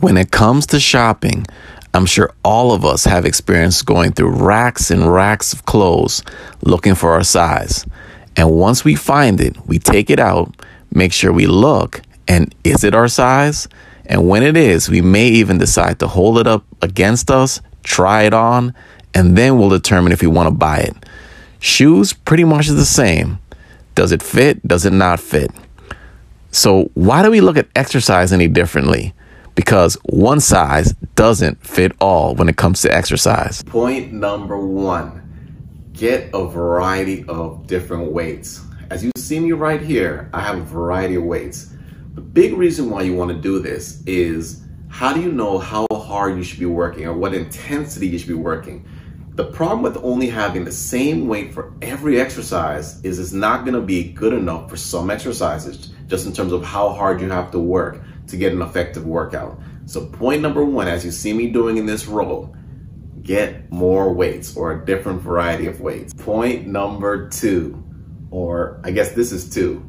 When it comes to shopping, I'm sure all of us have experienced going through racks and racks of clothes looking for our size. And once we find it, we take it out, make sure we look, and is it our size? And when it is, we may even decide to hold it up against us, try it on, and then we'll determine if we want to buy it. Shoes pretty much is the same. Does it fit? Does it not fit? So, why do we look at exercise any differently? Because one size doesn't fit all when it comes to exercise. Point number one get a variety of different weights. As you see me right here, I have a variety of weights. The big reason why you want to do this is how do you know how hard you should be working or what intensity you should be working? The problem with only having the same weight for every exercise is it's not to be good enough for some exercises, just in terms of how hard you have to work to get an effective workout. So point number one, as you see me doing in this row, get more weights or a different variety of weights. Point number two, or I guess this is two.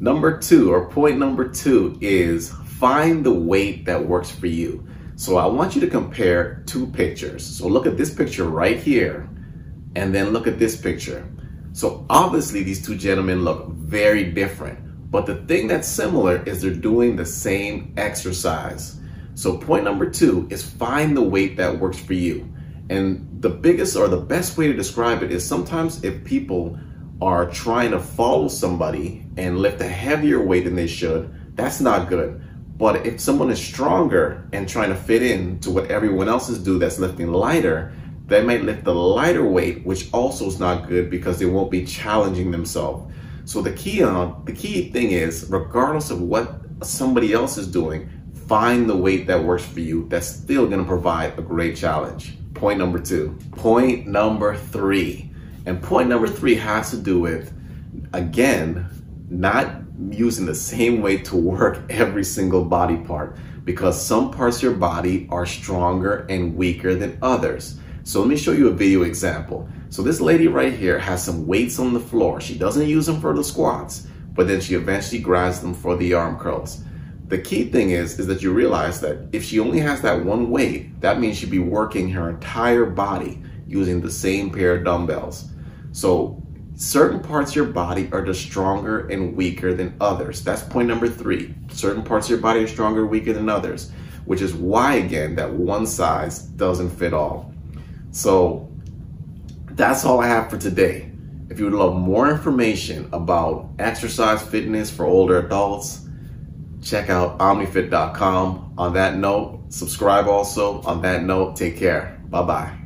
Number two, or point number two is find the weight that works for you. So I want you to compare two pictures. So look at this picture right here, and then look at this picture. So obviously these two gentlemen look very different. But the thing that's similar is they're doing the same exercise. So point number two is find the weight that works for you. And the biggest or the best way to describe it is sometimes if people are trying to follow somebody and lift a heavier weight than they should, that's not good. But if someone is stronger and trying to fit in to what everyone else is doing that's lifting lighter, they might lift the lighter weight, which also is not good because they won't be challenging themselves. So the key on the key thing is, regardless of what somebody else is doing, find the weight that works for you that's still gonna provide a great challenge. Point number two. Point number three. And point number three has to do with, again, not using the same way to work every single body part because some parts of your body are stronger and weaker than others. So let me show you a video example. So this lady right here has some weights on the floor. She doesn't use them for the squats, but then she eventually grabs them for the arm curls. The key thing is, is that you realize that if she only has that one weight, that means she'd be working her entire body using the same pair of dumbbells. So certain parts of your body are just stronger and weaker than others. That's point number three. Certain parts of your body are stronger, weaker than others, which is why, again, that one size doesn't fit all. So that's all I have for today. If you would love more information about exercise fitness for older adults, check out omnifit.com. On that note, subscribe also. On that note, take care. Bye bye.